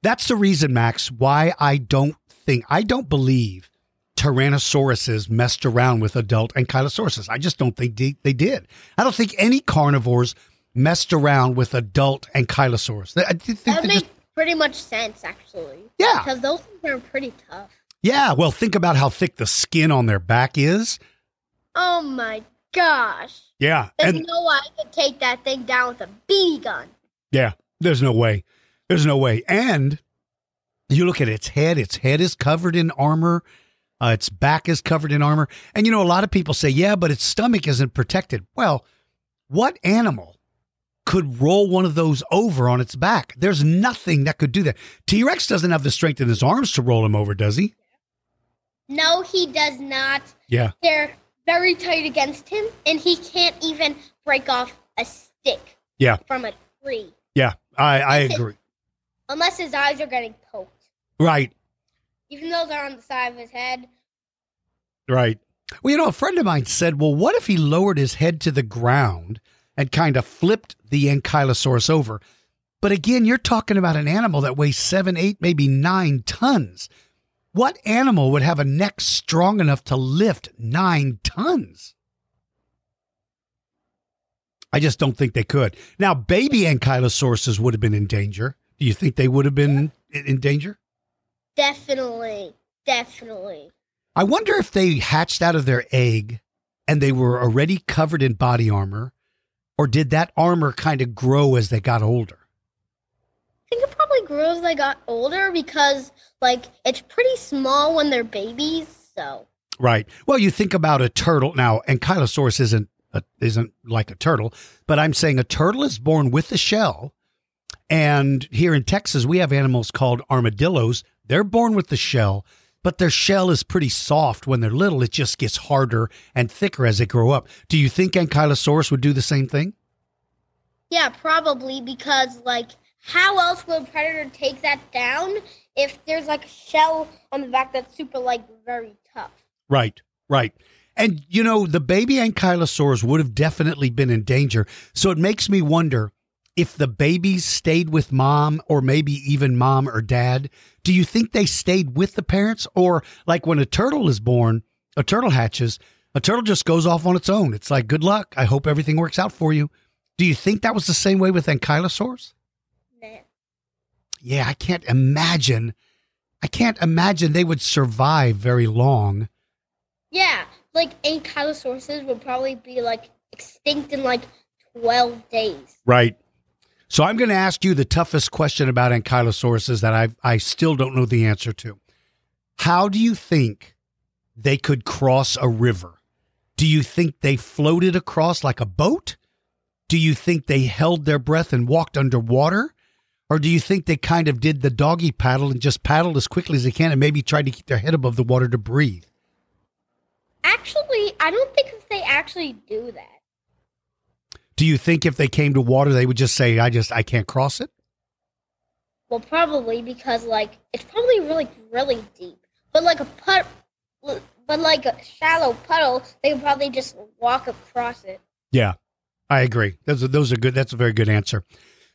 That's the reason, Max, why I don't think, I don't believe Tyrannosauruses messed around with adult Ankylosauruses. I just don't think they, they did. I don't think any carnivores messed around with adult Ankylosaurus. I think That makes just, pretty much sense, actually. Yeah. Because those things are pretty tough. yeah. Well, think about how thick the skin on their back is. Oh my gosh. Yeah. There's And no way I could take that thing down with a BB gun. yeah, there's no way. There's no way. And you look at its head, its head is covered in armor. Uh, its back is covered in armor. And you know, a lot of people say, yeah, but its stomach isn't protected. Well, what animal could roll one of those over on its back? There's nothing that could do that. T Rex doesn't have the strength in his arms to roll him over, does he? No, he does not. Yeah. They're very tight against him, and he can't even break off a stick Yeah. from a tree Yeah. I, I agree. unless his eyes are getting poked. Right. Even though they're on the side of his head. Right. Well, you know, a friend of mine said, well, what if he lowered his head to the ground and kind of flipped the Ankylosaurus over? But again, you're talking about an animal that weighs seven, eight, maybe nine tons. What animal would have a neck strong enough to lift nine tons? I just don't think they could. Now, baby Ankylosauruses would have been in danger. Do you think they would have been in- in danger? Definitely. Definitely. I wonder if they hatched out of their egg and they were already covered in body armor, or did that armor kind of grow as they got older? I think it probably grew as they got older because, like, it's pretty small when they're babies, so. Right. Well, you think about a turtle now, Ankylosaurus isn't a, isn't like a turtle, but I'm saying a turtle is born with a shell. And here in Texas, we have animals called armadillos. They're born with the shell, but their shell is pretty soft when they're little. It just gets harder and thicker as they grow up. Do you think Ankylosaurus would do the same thing? Yeah, probably because, like, how else would a predator take that down if there's, like, a shell on the back that's super, like, very tough? Right, right. And you know, the baby ankylosaurs would have definitely been in danger. So it makes me wonder if the babies stayed with mom or maybe even mom or dad. Do you think they stayed with the parents or like when a turtle is born, a turtle hatches, a turtle just goes off on its own. It's like, good luck. I hope everything works out for you. Do you think that was the same way with ankylosaurs? Nah. Yeah, I can't imagine. I can't imagine they would survive very long. Yeah, like, ankylosaurs would probably be, like, extinct in, like, 12 days. Right. So I'm going to ask you the toughest question about ankylosauruses that I I still don't know the answer to. How do you think they could cross a river? Do you think they floated across like a boat? Do you think they held their breath and walked underwater? Or do you think they kind of did the doggy paddle and just paddled as quickly as they can and maybe tried to keep their head above the water to breathe? Actually, I don't think they actually do that. Do you think if they came to water they would just say I just I can't cross it? Well, probably because like it's probably really really deep. But like a put, but like a shallow puddle, they would probably just walk across it. Yeah. I agree. Those are, those are good. That's a very good answer.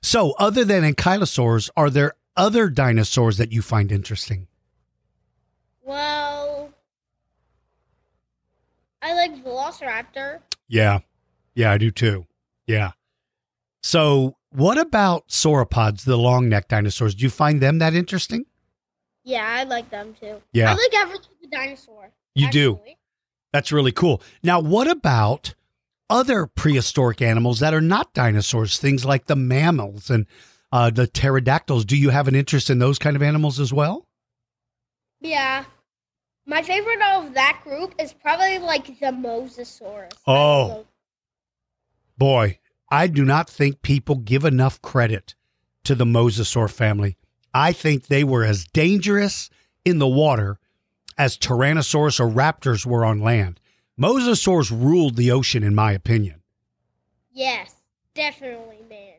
So, other than ankylosaurs, are there other dinosaurs that you find interesting? Well, I like Velociraptor. Yeah. Yeah, I do too. Yeah. So, what about sauropods, the long neck dinosaurs? Do you find them that interesting? Yeah, I like them too. Yeah. I like every type of dinosaur. You do. That's really cool. Now, what about other prehistoric animals that are not dinosaurs? Things like the mammals and uh, the pterodactyls. Do you have an interest in those kind of animals as well? Yeah. My favorite of that group is probably like the Mosasaurus. Oh. Boy, I do not think people give enough credit to the mosasaur family. I think they were as dangerous in the water as Tyrannosaurus or raptors were on land. Mosasaurs ruled the ocean, in my opinion. Yes, definitely, man.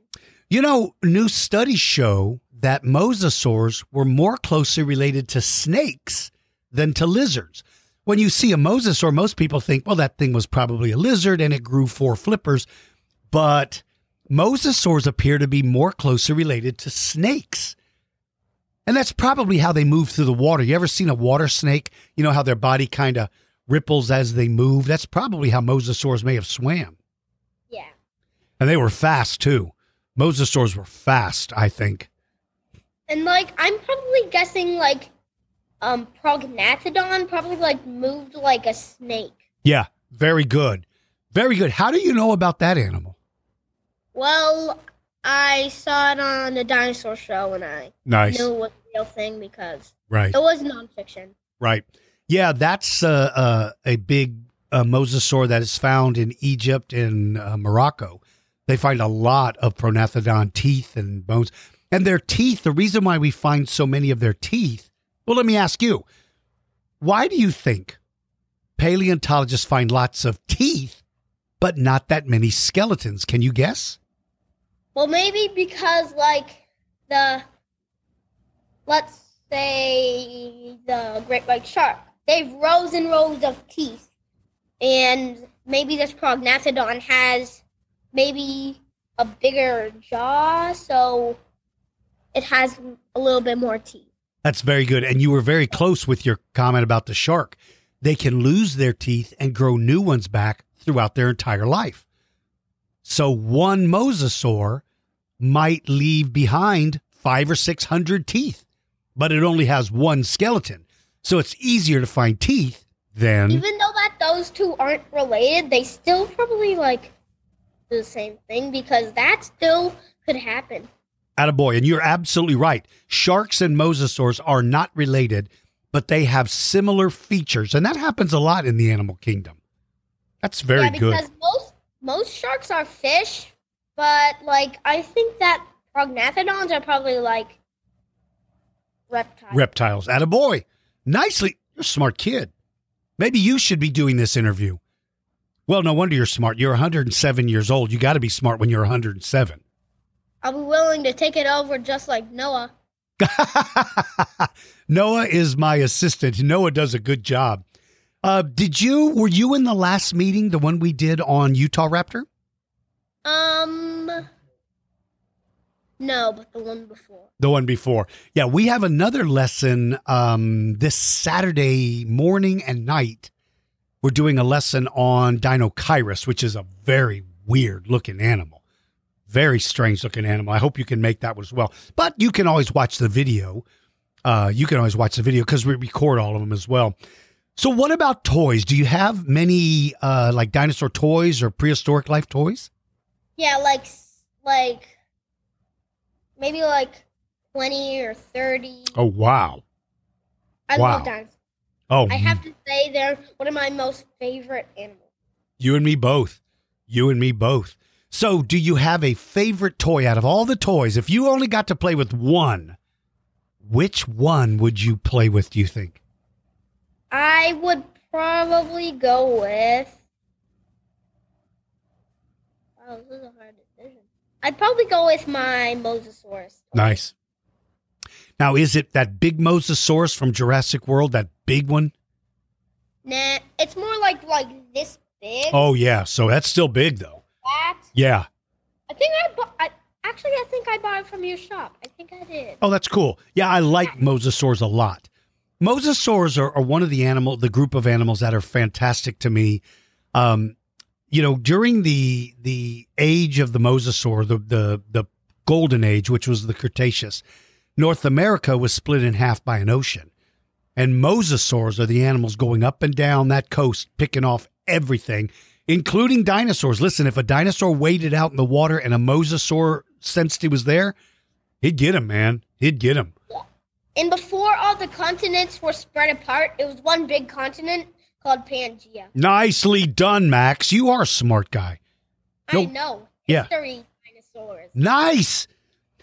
You know, new studies show that mosasaurs were more closely related to snakes than to lizards. When you see a mosasaur, most people think, well, that thing was probably a lizard and it grew four flippers. But mosasaurs appear to be more closely related to snakes. And that's probably how they move through the water. You ever seen a water snake? You know how their body kind of ripples as they move? That's probably how mosasaurs may have swam. Yeah. And they were fast too. Mosasaurs were fast, I think. And like I'm probably guessing like um Prognathodon probably like moved like a snake. Yeah, very good. Very good. How do you know about that animal? Well, I saw it on the dinosaur show and I Nice. knew it was a real thing because Right. it was nonfiction. Right. Yeah, that's uh, uh, a big uh, mosasaur that is found in Egypt and uh, Morocco. They find a lot of Prognathodon teeth and bones. And their teeth, the reason why we find so many of their teeth, well, let me ask you, why do you think paleontologists find lots of teeth, but not that many skeletons? Can you guess? Well, maybe because like the let's say the great white shark, they've rows and rows of teeth, and maybe this prognathodon has maybe a bigger jaw, so it has a little bit more teeth. That's very good. And you were very close with your comment about the shark. They can lose their teeth and grow new ones back throughout their entire life. So one mosasaur might leave behind five or six hundred teeth, but it only has one skeleton. So it's easier to find teeth than. Even though that those two aren't related, they still probably like the same thing because that still could happen. Attaboy. And you're absolutely right. Sharks and mosasaurs are not related, but they have similar features. And that happens a lot in the animal kingdom. That's very yeah, good. because most most sharks are fish, but like I think that prognathodons are probably like reptiles. reptiles. Attaboy. Nicely. You're a smart kid. Maybe you should be doing this interview. Well, no wonder you're smart. You're 107 years old. You got to be smart when you're 107. I'll be willing to take it over just like Noah. Noah is my assistant. Noah does a good job. Uh, did you, were you in the last meeting, the one we did on Utah Raptor? Um, no, but the one before. The one before. Yeah, we have another lesson um, this Saturday morning and night. We're doing a lesson on Deinocheirus, which is a very weird looking animal. Very strange looking animal. I hope you can make that one as well. But you can always watch the video. Uh, you can always watch the video because we record all of them as well. So, what about toys? Do you have many uh, like dinosaur toys or prehistoric life toys? Yeah, like like maybe like twenty or thirty. Oh, wow. I wow. love dinosaurs. Oh, I have to say they're one of my most favorite animals. You and me both. You and me both. So, do you have a favorite toy out of all the toys? If you only got to play with one, which one would you play with, do you think? I would probably go with. Wow, this is a hard decision. I'd probably go with my Mosasaurus. Nice. Now, is it that big mosasaurus from Jurassic World, that big one? Nah, it's more like like this big. Oh, yeah. So that's still big, though. That Yeah. I think I bought. I, actually, I think I bought it from your shop. I think I did. Oh, that's cool. Yeah, I like mosasaurs a lot. Mosasaurs are, are one of the animal, the group of animals that are fantastic to me. Um, you know, during the the age of the mosasaur, the the the golden age, which was the Cretaceous, North America was split in half by an ocean. And mosasaurs are the animals going up and down that coast, picking off everything, including dinosaurs. Listen, if a dinosaur waded out in the water and a mosasaur sensed he was there, he'd get him, man. He'd get him. And before all the continents were spread apart, it was one big continent called Pangea. Nicely done, Max. You are a smart guy. I Nope. know. Yeah. History dinosaurs. Nice.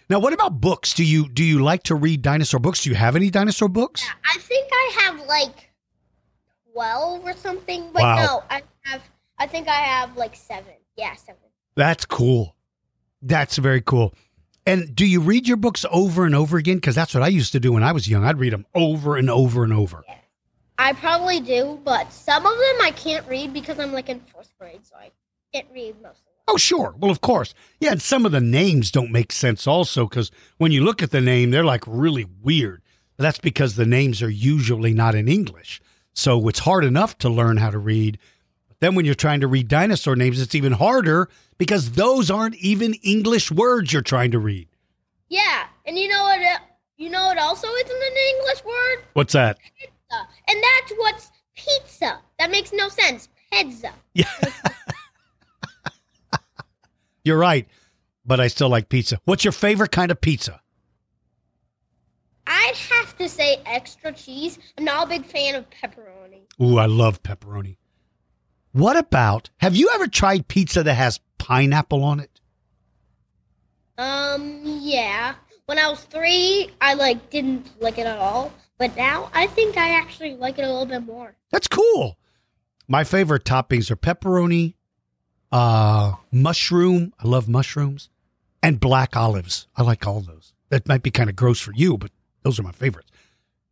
Now, what about books? Do you do you like to read dinosaur books? Do you have any dinosaur books? I think I have like twelve or something. But Wow. no, I have. I think I have like seven. Yeah, seven. That's cool. That's very cool. And do you read your books over and over again? Because that's what I used to do when I was young. I'd read them over and over and over. Yeah. I probably do, but some of them I can't read because I'm like in fourth grade, so I can't read most of them. Oh, sure. Well, of course. Yeah, and some of the names don't make sense also because when you look at the name, they're like really weird. That's because the names are usually not in English. So it's hard enough to learn how to read. Then when you're trying to read dinosaur names, it's even harder because those aren't even English words you're trying to read. Yeah, and you know what? Uh, you know what also isn't an English word? What's that? Pizza, and that's what's pizza. That makes no sense. Pizza. Yeah. You're right, but I still like pizza. What's your favorite kind of pizza? I'd have to say extra cheese. I'm not a big fan of pepperoni. Ooh, I love pepperoni. What about, have you ever tried pizza that has pineapple on it? Um, yeah. When I was three, I like didn't like it at all, but now I think I actually like it a little bit more. That's cool. My favorite toppings are pepperoni, uh, mushroom. I love mushrooms, and black olives. I like all those. That might be kind of gross for you, but those are my favorites.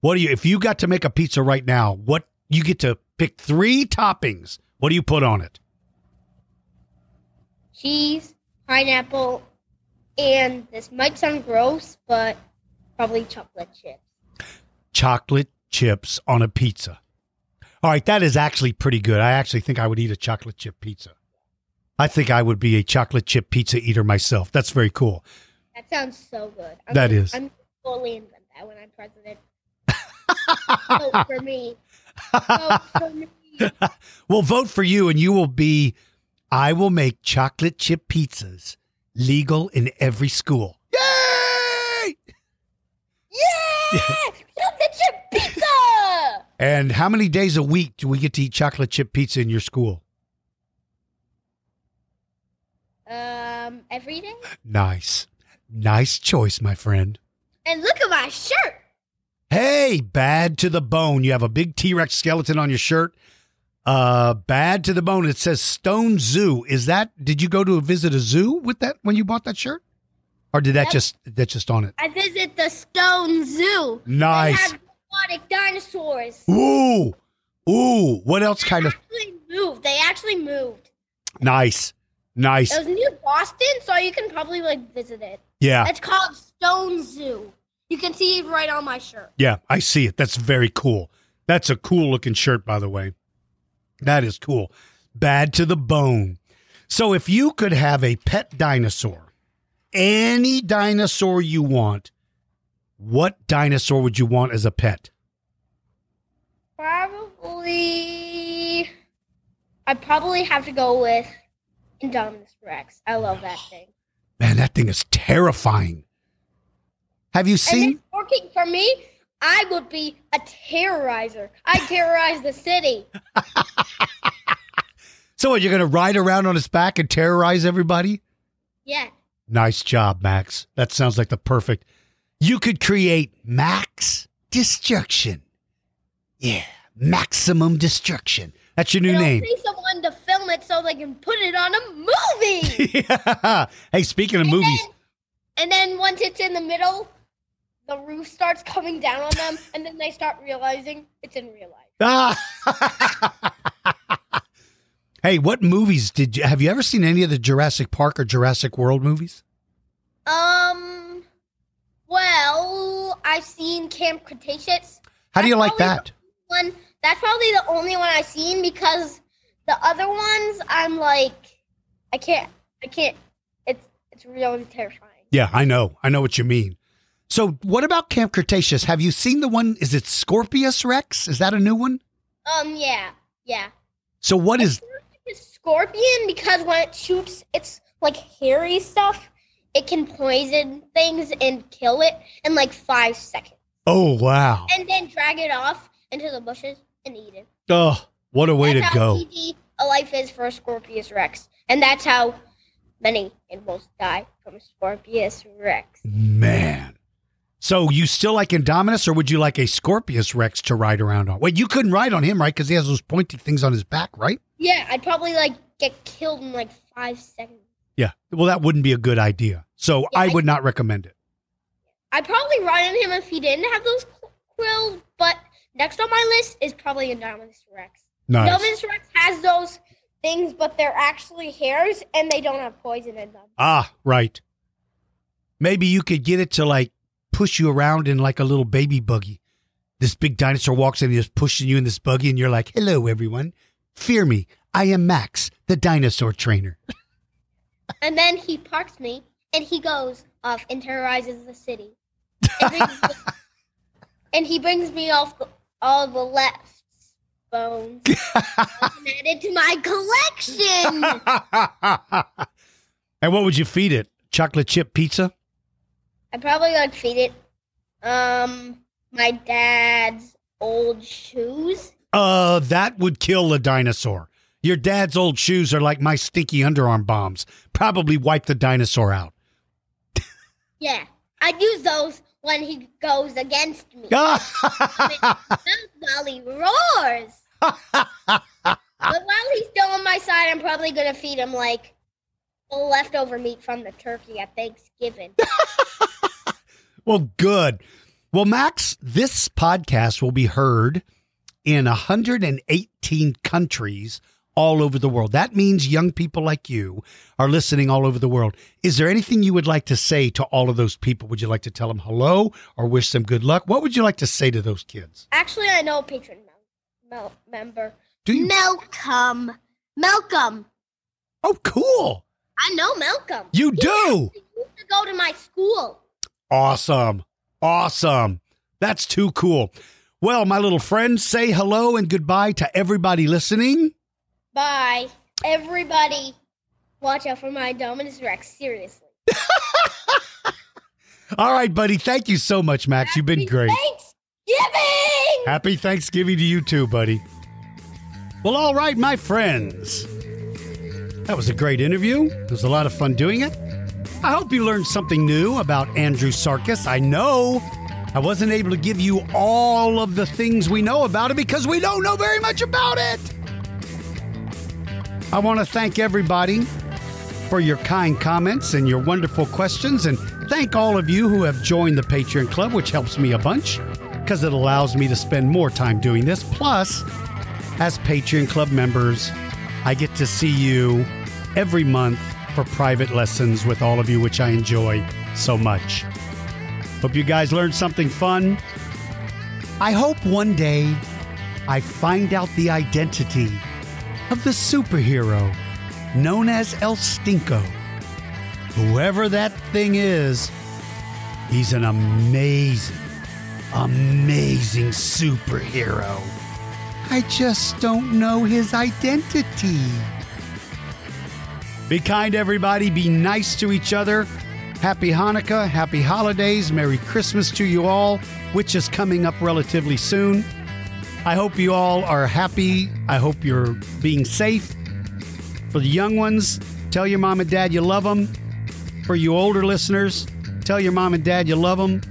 What do you? If you got to make a pizza right now, what you get to pick three toppings? What do you put on it? Cheese, pineapple, and this might sound gross, but probably chocolate chips. Chocolate chips on a pizza. All right, that is actually pretty good. I actually think I would eat a chocolate chip pizza. I think I would be a chocolate chip pizza eater myself. That's very cool. That sounds so good. I'm That gonna- is. I'm fully invent that when I'm president. Vote for me. Vote for me. We'll vote for you, and you will be. I will make chocolate chip pizzas legal in every school. Yay! Yeah! Chocolate chip pizza! And how many days a week do we get to eat chocolate chip pizza in your school? Um, every day? Nice. Nice choice, my friend. And look at my shirt! Hey, bad to the bone. You have a big T Rex skeleton on your shirt. Uh, bad to the bone. It says Stone Zoo. Is that? Did you go to visit a zoo with that when you bought that shirt, or did that just that just on it? I visit the Stone Zoo. Nice. They have robotic dinosaurs. Ooh, ooh. What else kind of moved. They actually moved. nice, nice? It was near Boston, so you can probably like visit it. Yeah, It's called Stone Zoo. You can see it right on my shirt. yeah. I see it. That's very cool. That's a cool looking shirt, by the way. That is cool. Bad to the bone. So, if you could have a pet dinosaur, any dinosaur you want, what dinosaur would you want as a pet? Probably. I'd probably have to go with Indominus Rex. I love that thing. Man, that thing is terrifying. Have you seen? working for me. I would be a terrorizer. I terrorize the city. So, what, you're going to ride around on his back and terrorize everybody? Yeah. Nice job, Max. That sounds like the perfect. You could create max destruction. Yeah, maximum destruction. That's your new And I'll name. pay someone to film it so they can put it on a movie. yeah. Hey, speaking of movies, and then once it's in the middle, the roof starts coming down on them, and then they start realizing it's in real life. Ah. Hey, what movies did you have you ever seen any of the Jurassic Park or Jurassic World movies? Um, well, I've seen Camp Cretaceous. How do you like that? One that's probably the only one I've seen because the other ones I'm like, I can't, I can't. It's it's really terrifying. Yeah, I know. I know what you mean. So, what about Camp Cretaceous? Have you seen the one? Is it Scorpius Rex? Is that a new one? Um, yeah, yeah. So, what is? Scorpion because when it shoots, it's like hairy stuff. It can poison things and kill it in like five seconds, Oh, wow. and then drag it off into the bushes and eat it. Oh, what a way that's to how go. easy a life is for a Scorpius Rex, and that's how many animals die from a Scorpius Rex. Man. So, you still like Indominus, or would you like a Scorpius Rex to ride around on? Wait, you couldn't ride on him, right? Because he has those pointy things on his back, right? Yeah, I'd probably like get killed in like five seconds. Yeah. Well, that wouldn't be a good idea. So, Yeah, I I- would not recommend it. I'd probably ride on him if he didn't have those quills, but next on my list is probably Indominus Rex. Nice. Indominus Rex has those things, but they're actually hairs and they don't have poison in them. Ah, right. Maybe you could get it to like push you around in like a little baby buggy. This big dinosaur walks in and is pushing you in this buggy, and you're like, hello, everyone. Fear me. I am Max, the dinosaur trainer. And then he parks me and he goes off and terrorizes the city. And, brings me- and he brings me off the, all the left bones. I can to my collection. and what would you feed it? Chocolate chip pizza? I'd probably would feed it um my dad's old shoes. Uh, that would kill a dinosaur. Your dad's old shoes are like my stinky underarm bombs. Probably wipe the dinosaur out. Yeah. I'd use those when he goes against me. While he roars. but while he's still on my side, I'm probably gonna feed him like leftover meat from the turkey at Thanksgiving. Well, good. Well, Max, this podcast will be heard in 118 countries all over the world. That means young people like you are listening all over the world. Is there anything you would like to say to all of those people? Would you like to tell them hello or wish them good luck? What would you like to say to those kids? Actually, I know a patron mel- member. Do you? Malcolm. Malcolm. Oh, cool. I know Malcolm. You He do. used to go to my school. Awesome. Awesome. That's too cool. Well, my little friends, say hello and goodbye to everybody listening. Bye. Everybody, watch out for my Dominus Rex. Seriously. All right, buddy. Thank you so much, Max. You've been Happy great. Thanksgiving! Happy Thanksgiving to you too, buddy. Well, all right, my friends. That was a great interview. It was a lot of fun doing it. I hope you learned something new about Andrewsarchus. I know I wasn't able to give you all of the things we know about it because we don't know very much about it. I want to thank everybody for your kind comments and your wonderful questions, and thank all of you who have joined the Patreon Club, which helps me a bunch because it allows me to spend more time doing this. Plus, as Patreon Club members, I get to see you every month for private lessons with all of you, which I enjoy so much. Hope you guys learned something fun. I hope one day I find out the identity of the superhero known as El Stinko. Whoever that thing is, he's an amazing, amazing superhero. I just don't know his identity. Be kind, everybody. Be nice to each other. Happy Hanukkah, happy holidays, Merry Christmas to you all, which is coming up relatively soon. I hope you all are happy. I hope you're being safe. For the young ones, tell your mom and dad you love them. For you older listeners, tell your mom and dad you love them.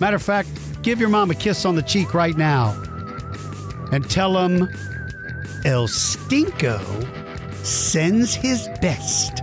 Matter of fact, give your mom a kiss on the cheek right now and tell them El Stinko sends his best.